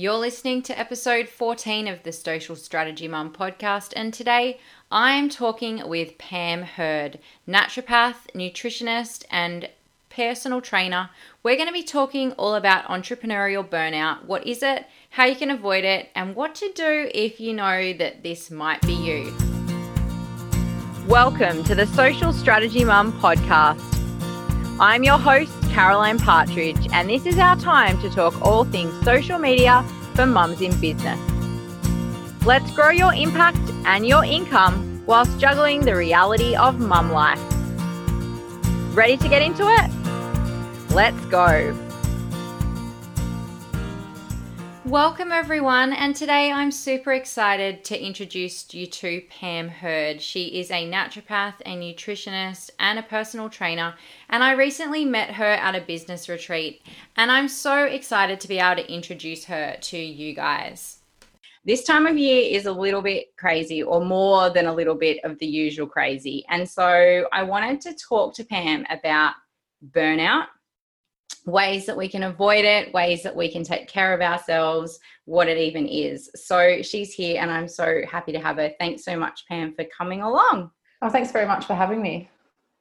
You're listening to episode 14 of the Social Strategy Mum podcast, and today I'm talking with Pam Hurd, naturopath, nutritionist, and personal trainer. We're going to be talking all about entrepreneurial burnout. What is it? How you can avoid it, and what to do if you know that this might be you. Welcome to the Social Strategy Mum podcast. I'm your host, Caroline Partridge, and this is our time to talk all things social media for mums in business. Let's grow your impact and your income whilst juggling the reality of mum life. Ready to get into it? Let's go. Welcome, everyone, and today I'm super excited to introduce you to Pam Hurd. She is a naturopath, a nutritionist, and a personal trainer, and I recently met her at a business retreat, and I'm so excited to be able to introduce her to you guys. This time of year is a little bit crazy, or more than a little bit of the usual crazy, and so I wanted to talk to Pam about burnout ways that we can avoid it, ways that we can take care of ourselves, what it even is. So she's here and I'm so happy to have her. Thanks so much, Pam, for coming along. Oh, thanks very much for having me.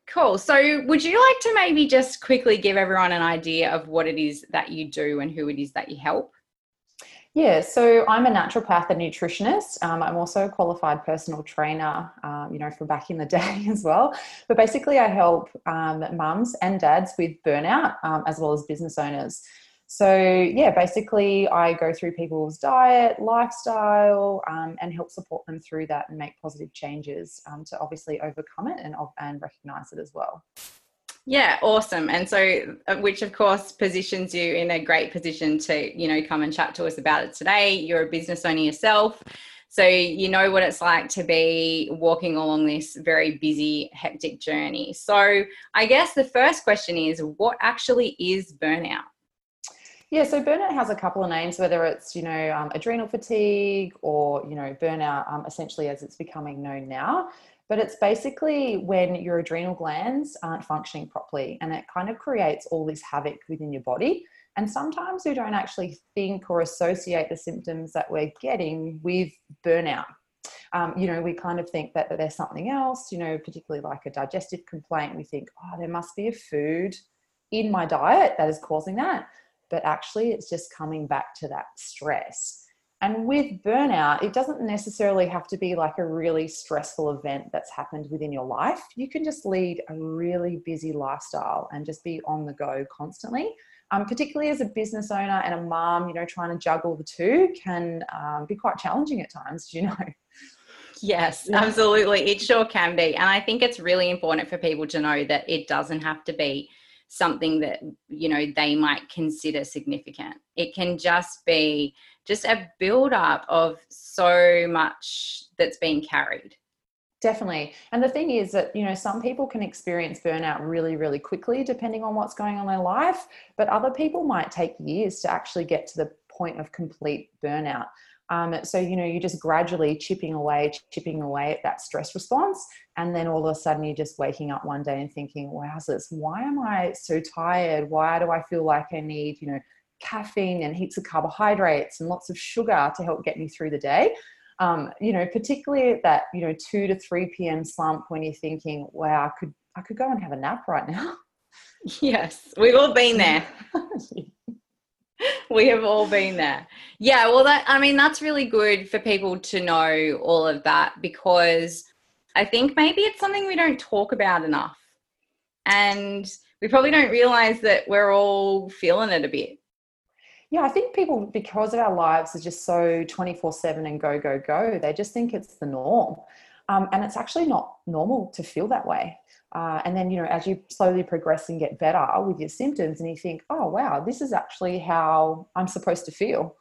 Cool. So, would you like to maybe just quickly give everyone an idea of what it is that you do and who it is that you help? Yeah, so I'm a naturopath and nutritionist. Um, I'm also a qualified personal trainer, um, you know, from back in the day as well. But basically, I help um, mums and dads with burnout um, as well as business owners. So, yeah, basically, I go through people's diet, lifestyle, um, and help support them through that and make positive changes to obviously overcome it and, and recognize it as well. Yeah, awesome. And so, uh, which of course positions you in a great position to, you know, come and chat to us about it today. You're a business owner yourself. So, you know what it's like to be walking along this very busy, hectic journey. So, I guess the first question is what actually is burnout? Yeah, so burnout has a couple of names, whether it's you know um, adrenal fatigue or you know burnout, um, essentially as it's becoming known now. But it's basically when your adrenal glands aren't functioning properly and it kind of creates all this havoc within your body. And sometimes we don't actually think or associate the symptoms that we're getting with burnout. Um, you know, we kind of think that, that there's something else, you know, particularly like a digestive complaint. We think, oh, there must be a food in my diet that is causing that. But actually, it's just coming back to that stress. And with burnout, it doesn't necessarily have to be like a really stressful event that's happened within your life. You can just lead a really busy lifestyle and just be on the go constantly. Um, particularly as a business owner and a mom, you know, trying to juggle the two can um, be quite challenging at times, you know. Yes, absolutely. It sure can be. And I think it's really important for people to know that it doesn't have to be something that, you know, they might consider significant. It can just be just a build up of so much that's being carried. Definitely. And the thing is that you know some people can experience burnout really really quickly depending on what's going on in their life but other people might take years to actually get to the point of complete burnout. Um, so you know you're just gradually chipping away chipping away at that stress response and then all of a sudden you're just waking up one day and thinking wowzers why am i so tired? Why do i feel like i need you know caffeine and heaps of carbohydrates and lots of sugar to help get me through the day. Um, you know, particularly at that, you know, two to three p.m. slump when you're thinking, "Wow, I could, I could go and have a nap right now." Yes, we've all been there. we have all been there. Yeah, well, that I mean, that's really good for people to know all of that because I think maybe it's something we don't talk about enough, and we probably don't realize that we're all feeling it a bit yeah, I think people, because of our lives are just so 24 7 and go, go, go, they just think it's the norm. Um, and it's actually not normal to feel that way. Uh, and then, you know, as you slowly progress and get better with your symptoms, and you think, oh, wow, this is actually how I'm supposed to feel.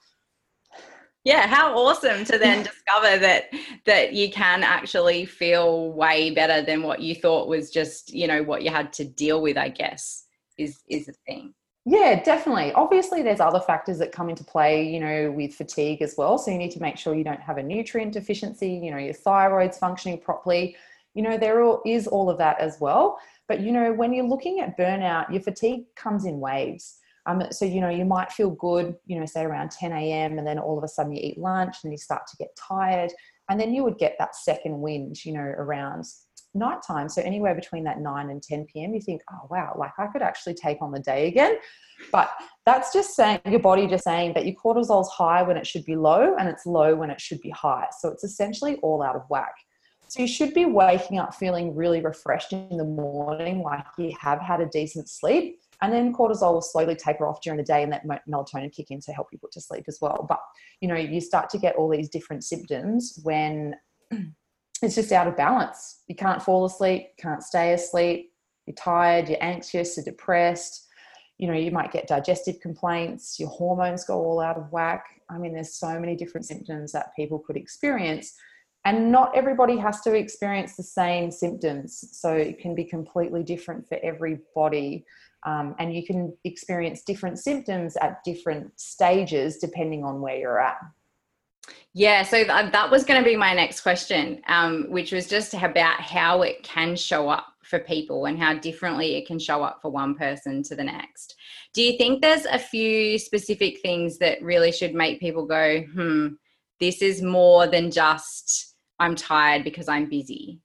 Yeah, how awesome to then discover that that you can actually feel way better than what you thought was just, you know, what you had to deal with, I guess, is is the thing. Yeah, definitely. Obviously, there's other factors that come into play, you know, with fatigue as well. So you need to make sure you don't have a nutrient deficiency, you know, your thyroid's functioning properly. You know, there is all of that as well. But, you know, when you're looking at burnout, your fatigue comes in waves. Um, so, you know, you might feel good, you know, say around 10 a.m., and then all of a sudden you eat lunch and you start to get tired. And then you would get that second wind, you know, around nighttime. So, anywhere between that 9 and 10 p.m., you think, oh, wow, like I could actually take on the day again. But that's just saying your body just saying that your cortisol's high when it should be low and it's low when it should be high. So, it's essentially all out of whack. So you should be waking up feeling really refreshed in the morning, like you have had a decent sleep. And then cortisol will slowly taper off during the day and that melatonin kick in to help you put to sleep as well. But you know, you start to get all these different symptoms when it's just out of balance. You can't fall asleep, can't stay asleep, you're tired, you're anxious, you're depressed. You know, you might get digestive complaints, your hormones go all out of whack. I mean, there's so many different symptoms that people could experience and not everybody has to experience the same symptoms so it can be completely different for everybody um, and you can experience different symptoms at different stages depending on where you're at yeah, so th- that was going to be my next question, um, which was just about how it can show up for people and how differently it can show up for one person to the next. Do you think there's a few specific things that really should make people go, hmm, this is more than just I'm tired because I'm busy?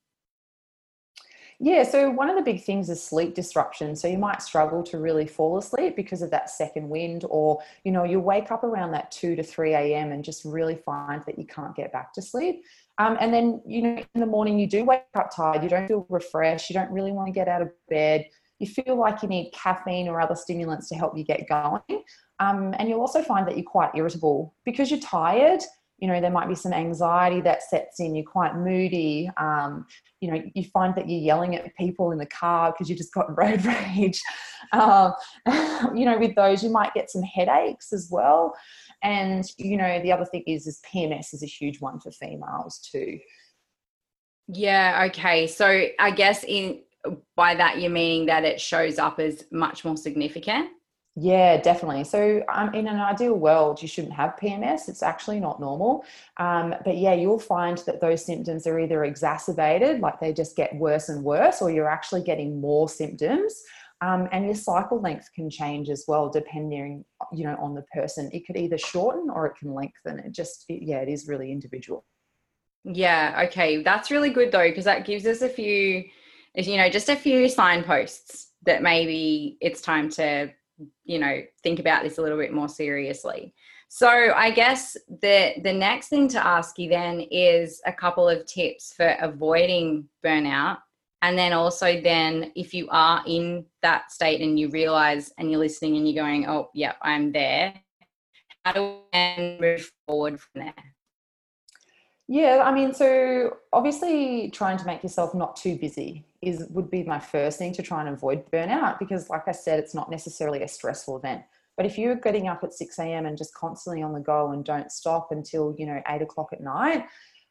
Yeah, so one of the big things is sleep disruption. So you might struggle to really fall asleep because of that second wind, or you know, you wake up around that 2 to 3 a.m. and just really find that you can't get back to sleep. Um, and then, you know, in the morning you do wake up tired, you don't feel refreshed, you don't really want to get out of bed, you feel like you need caffeine or other stimulants to help you get going. Um, and you'll also find that you're quite irritable because you're tired you know there might be some anxiety that sets in you're quite moody um, you know you find that you're yelling at people in the car because you just got road rage. Um, you know with those you might get some headaches as well. And you know the other thing is is pms is a huge one for females too. Yeah okay. So i guess in by that you're meaning that it shows up as much more significant yeah, definitely. So, um, in an ideal world, you shouldn't have PMS. It's actually not normal. Um, but yeah, you'll find that those symptoms are either exacerbated, like they just get worse and worse, or you're actually getting more symptoms. Um, and your cycle length can change as well, depending, you know, on the person. It could either shorten or it can lengthen. It just, it, yeah, it is really individual. Yeah. Okay, that's really good though, because that gives us a few, you know, just a few signposts that maybe it's time to you know think about this a little bit more seriously. So i guess the the next thing to ask you then is a couple of tips for avoiding burnout. And then also then if you are in that state and you realize and you're listening and you're going oh yeah i'm there how do we move forward from there? Yeah, I mean, so obviously trying to make yourself not too busy is would be my first thing to try and avoid burnout because like I said, it's not necessarily a stressful event. But if you're getting up at 6 a.m. and just constantly on the go and don't stop until, you know, eight o'clock at night,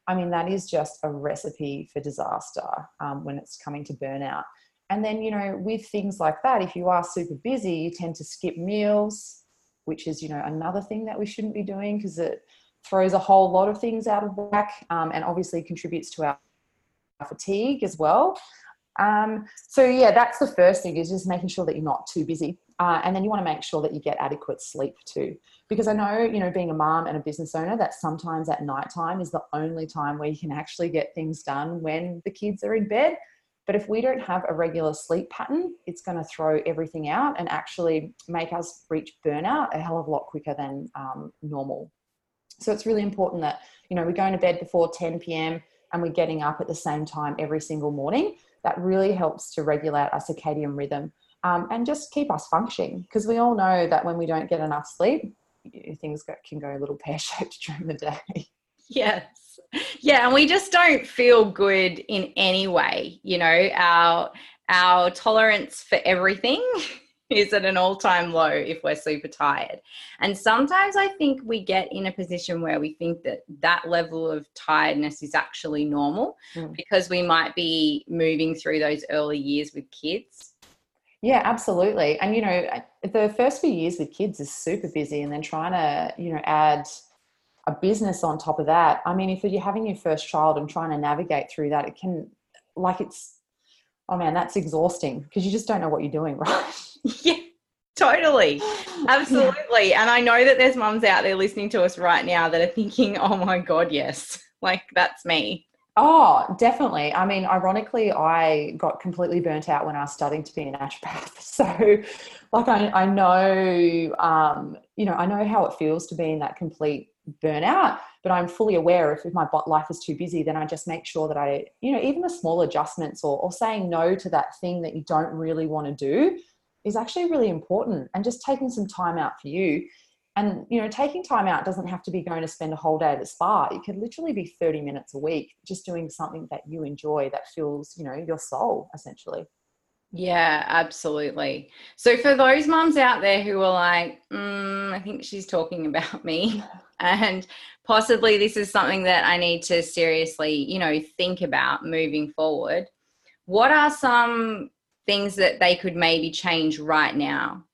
I mean, that is just a recipe for disaster um, when it's coming to burnout. And then, you know, with things like that, if you are super busy, you tend to skip meals, which is, you know, another thing that we shouldn't be doing because it throws a whole lot of things out of whack um, and obviously contributes to our fatigue as well. Um, so yeah, that's the first thing is just making sure that you're not too busy. Uh, and then you want to make sure that you get adequate sleep too. Because I know, you know, being a mom and a business owner, that sometimes at night time is the only time where you can actually get things done when the kids are in bed. But if we don't have a regular sleep pattern, it's going to throw everything out and actually make us reach burnout a hell of a lot quicker than um, normal. So it's really important that, you know, we're going to bed before 10 p.m. and we're getting up at the same time every single morning. That really helps to regulate our circadian rhythm um, and just keep us functioning because we all know that when we don't get enough sleep, things can go a little pear shaped during the day. Yes. Yeah, and we just don't feel good in any way. You know, our our tolerance for everything is at an all time low if we're super tired. And sometimes I think we get in a position where we think that that level of tiredness is actually normal mm. because we might be moving through those early years with kids. Yeah, absolutely. And, you know, the first few years with kids is super busy, and then trying to, you know, add a business on top of that. I mean, if you're having your first child and trying to navigate through that, it can, like, it's, oh man, that's exhausting because you just don't know what you're doing, right? yeah, totally. Absolutely. And I know that there's mums out there listening to us right now that are thinking, oh my God, yes. Like that's me. Oh, definitely. I mean, ironically, I got completely burnt out when I was studying to be a naturopath. So, like, I, I know, um, you know, I know how it feels to be in that complete burnout, but I'm fully aware if, if my life is too busy, then I just make sure that I, you know, even the small adjustments or, or saying no to that thing that you don't really want to do is actually really important. And just taking some time out for you. And you know taking time out doesn't have to be going to spend a whole day at a spa. It could literally be 30 minutes a week just doing something that you enjoy that fills you know your soul essentially. Yeah absolutely. So for those moms out there who are like mm, i think she's talking about me and possibly this is something that i need to seriously you know think about moving forward what are some things that they could maybe change right now?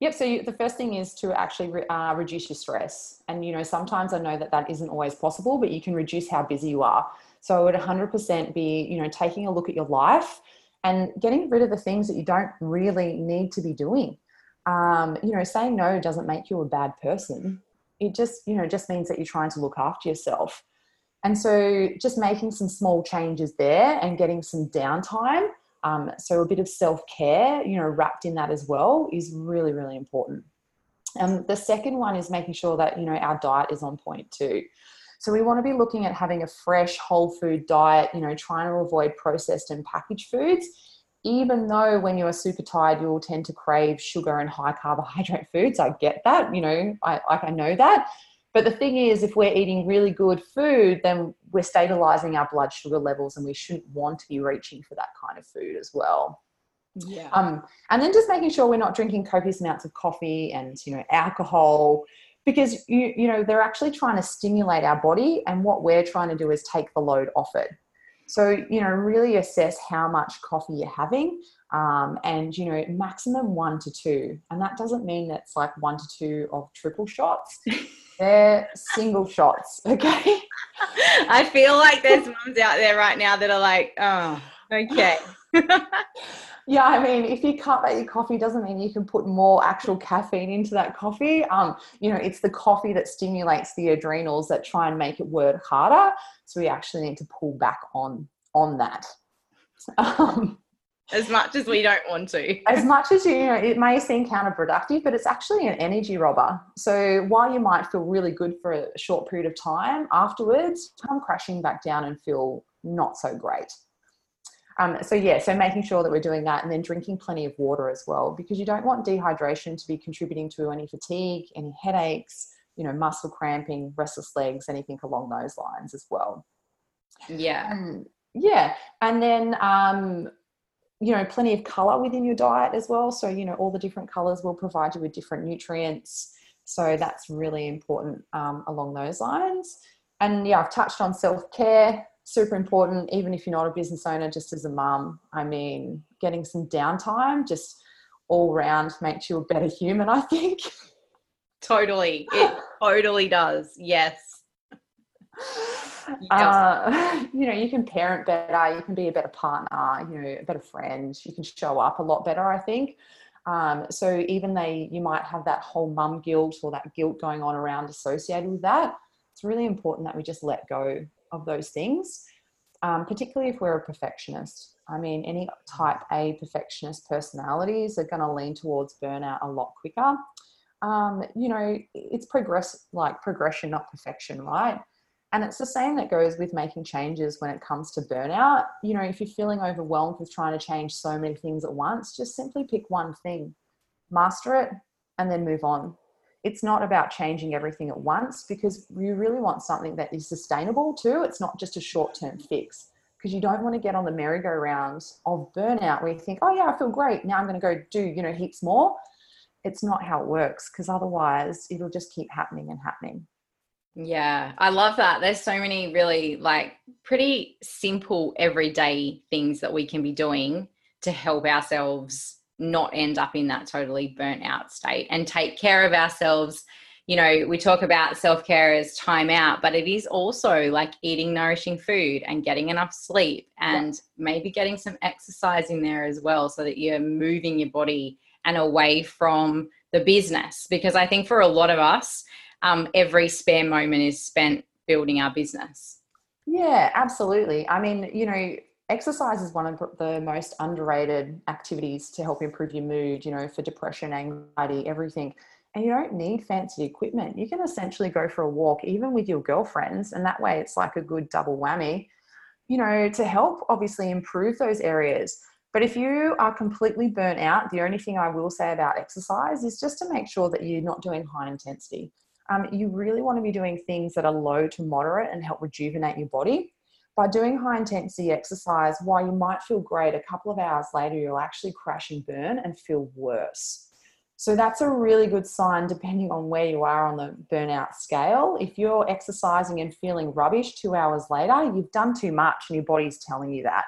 Yep. So you, the first thing is to actually re, uh, reduce your stress. And, you know, sometimes I know that that isn't always possible, but you can reduce how busy you are. So I would 100% be, you know, taking a look at your life and getting rid of the things that you don't really need to be doing. Um, you know, saying no doesn't make you a bad person. It just, you know, just means that you're trying to look after yourself. And so just making some small changes there and getting some downtime um, so a bit of self care, you know, wrapped in that as well is really, really important. And um, the second one is making sure that, you know, our diet is on point too. So we want to be looking at having a fresh whole food diet, you know, trying to avoid processed and packaged foods. Even though when you are super tired, you'll tend to crave sugar and high carbohydrate foods. I get that, you know, I like I know that. But the thing is, if we're eating really good food, then we're stabilizing our blood sugar levels and we shouldn't want to be reaching for that kind of food as well. Yeah. Um, and then just making sure we're not drinking copious amounts of coffee and, you know, alcohol because you you know they're actually trying to stimulate our body and what we're trying to do is take the load off it so you know really assess how much coffee you're having um, and you know maximum one to two and that doesn't mean that's like one to two of triple shots they're single shots, okay? I feel like there's moms out there right now that are like, oh, okay. yeah, I mean, if you cut back your coffee, doesn't mean you can put more actual caffeine into that coffee. Um, you know, it's the coffee that stimulates the adrenals that try and make it work harder. So we actually need to pull back on on that. Um, as much as we don't want to. as much as you, you know, it may seem counterproductive, but it's actually an energy robber. So while you might feel really good for a short period of time, afterwards come crashing back down and feel not so great. Um, so yeah, so making sure that we're doing that and then drinking plenty of water as well, because you don't want dehydration to be contributing to any fatigue, any headaches, you know, muscle cramping, restless legs, anything along those lines as well. Yeah. Um, yeah. And then um, you know plenty of color within your diet as well so you know all the different colors will provide you with different nutrients so that's really important um, along those lines and yeah i've touched on self-care super important even if you're not a business owner just as a mum. I mean getting some downtime just all round makes you a better human i think. Totally. It totally does. Yes. Uh, you know, you can parent better, you can be a better partner, you know, a better friend, you can show up a lot better, I think. Um, so even they, you might have that whole mum guilt or that guilt going on around associated with that. It's really important that we just let go of those things, um, particularly if we're a perfectionist. I mean, any type A perfectionist personalities are going to lean towards burnout a lot quicker. Um, you know, it's progress like progression, not perfection, right? And it's the same that goes with making changes when it comes to burnout. You know, if you're feeling overwhelmed with trying to change so many things at once, just simply pick one thing, master it, and then move on. It's not about changing everything at once because you really want something that is sustainable too. It's not just a short term fix because you don't want to get on the merry-go-round of burnout where you think, oh, yeah, I feel great. Now I'm going to go do, you know, heaps more. It's not how it works because otherwise it'll just keep happening and happening. Yeah, I love that. There's so many really like pretty simple everyday things that we can be doing to help ourselves not end up in that totally burnt out state and take care of ourselves. You know, we talk about self care as time out, but it is also like eating nourishing food and getting enough sleep and maybe getting some exercise in there as well so that you're moving your body and away from the business because I think for a lot of us, um, every spare moment is spent building our business. Yeah, absolutely. I mean, you know, exercise is one of the most underrated activities to help improve your mood, you know, for depression, anxiety, everything. And you don't need fancy equipment. You can essentially go for a walk, even with your girlfriends, and that way it's like a good double whammy, you know, to help obviously improve those areas. But if you are completely burnt out, the only thing I will say about exercise is just to make sure that you're not doing high intensity. Um, you really want to be doing things that are low to moderate and help rejuvenate your body. By doing high intensity exercise, while you might feel great, a couple of hours later, you'll actually crash and burn and feel worse. So that's a really good sign depending on where you are on the burnout scale. If you're exercising and feeling rubbish two hours later, you've done too much and your body's telling you that.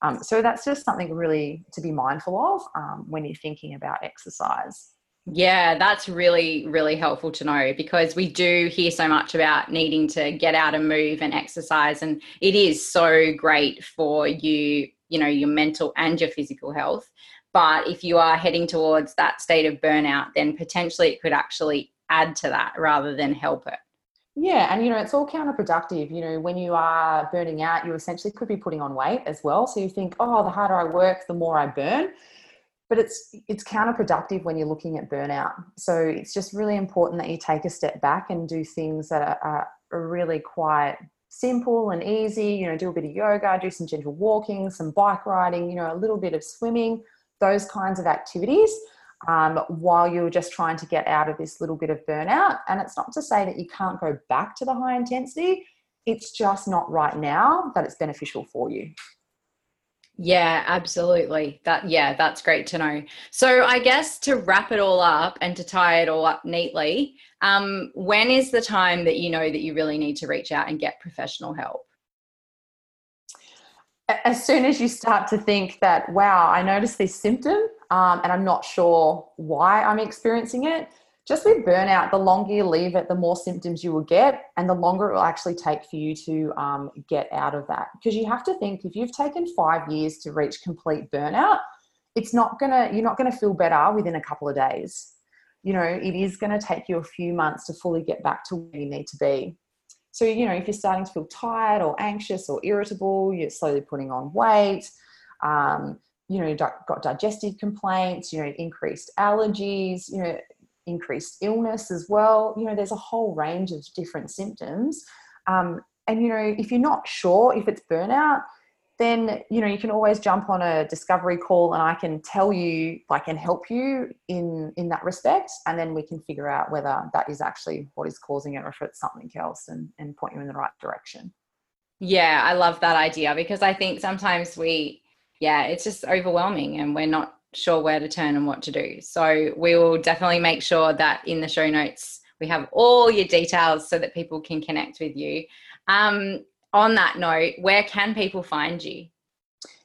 Um, so that's just something really to be mindful of um, when you're thinking about exercise. Yeah, that's really, really helpful to know because we do hear so much about needing to get out and move and exercise. And it is so great for you, you know, your mental and your physical health. But if you are heading towards that state of burnout, then potentially it could actually add to that rather than help it. Yeah, and you know, it's all counterproductive. You know, when you are burning out, you essentially could be putting on weight as well. So you think, oh, the harder I work, the more I burn. But it's it's counterproductive when you're looking at burnout. So it's just really important that you take a step back and do things that are, are really quite simple and easy. You know, do a bit of yoga, do some gentle walking, some bike riding. You know, a little bit of swimming. Those kinds of activities um, while you're just trying to get out of this little bit of burnout. And it's not to say that you can't go back to the high intensity, it's just not right now that it's beneficial for you. Yeah, absolutely. That yeah, that's great to know. So I guess to wrap it all up and to tie it all up neatly, um, when is the time that you know that you really need to reach out and get professional help? As soon as you start to think that, wow, I noticed this symptom, um, and I'm not sure why I'm experiencing it. Just with burnout, the longer you leave it, the more symptoms you will get, and the longer it will actually take for you to um, get out of that. Because you have to think if you've taken five years to reach complete burnout, it's not gonna, you're not gonna feel better within a couple of days. You know, it is gonna take you a few months to fully get back to where you need to be. So, you know, if you're starting to feel tired or anxious or irritable, you're slowly putting on weight. Um, you know, got digestive complaints, you know, increased allergies, you know, increased illness as well. You know, there's a whole range of different symptoms. Um, and, you know, if you're not sure if it's burnout, then, you know, you can always jump on a discovery call and I can tell you, I can help you in, in that respect. And then we can figure out whether that is actually what is causing it or if it's something else and, and point you in the right direction. Yeah, I love that idea because I think sometimes we yeah, it's just overwhelming and we're not sure where to turn and what to do. So we will definitely make sure that in the show notes we have all your details so that people can connect with you. Um, on that note, where can people find you?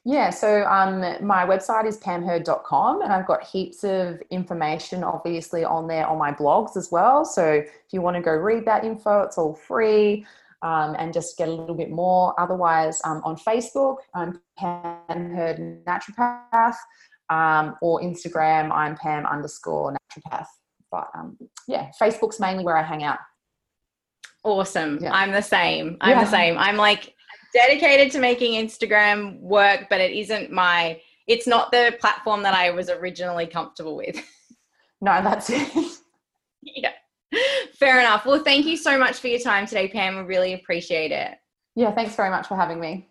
Yeah, so um, my website is pamherd.com and I've got heaps of information obviously on there on my blogs as well. So if you want to go read that info, it's all free um, and just get a little bit more. Otherwise, um, on Facebook, I'm Pam Herd Naturopath, um, or Instagram, I'm Pam underscore naturopath. But um, yeah, Facebook's mainly where I hang out. Awesome. Yeah. I'm the same. I'm yeah. the same. I'm like dedicated to making Instagram work, but it isn't my, it's not the platform that I was originally comfortable with. No, that's it. yeah. Fair enough. Well, thank you so much for your time today, Pam. We really appreciate it. Yeah, thanks very much for having me.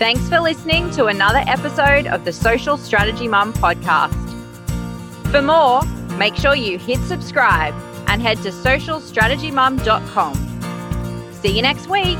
Thanks for listening to another episode of the Social Strategy Mum podcast. For more, make sure you hit subscribe and head to socialstrategymum.com. See you next week.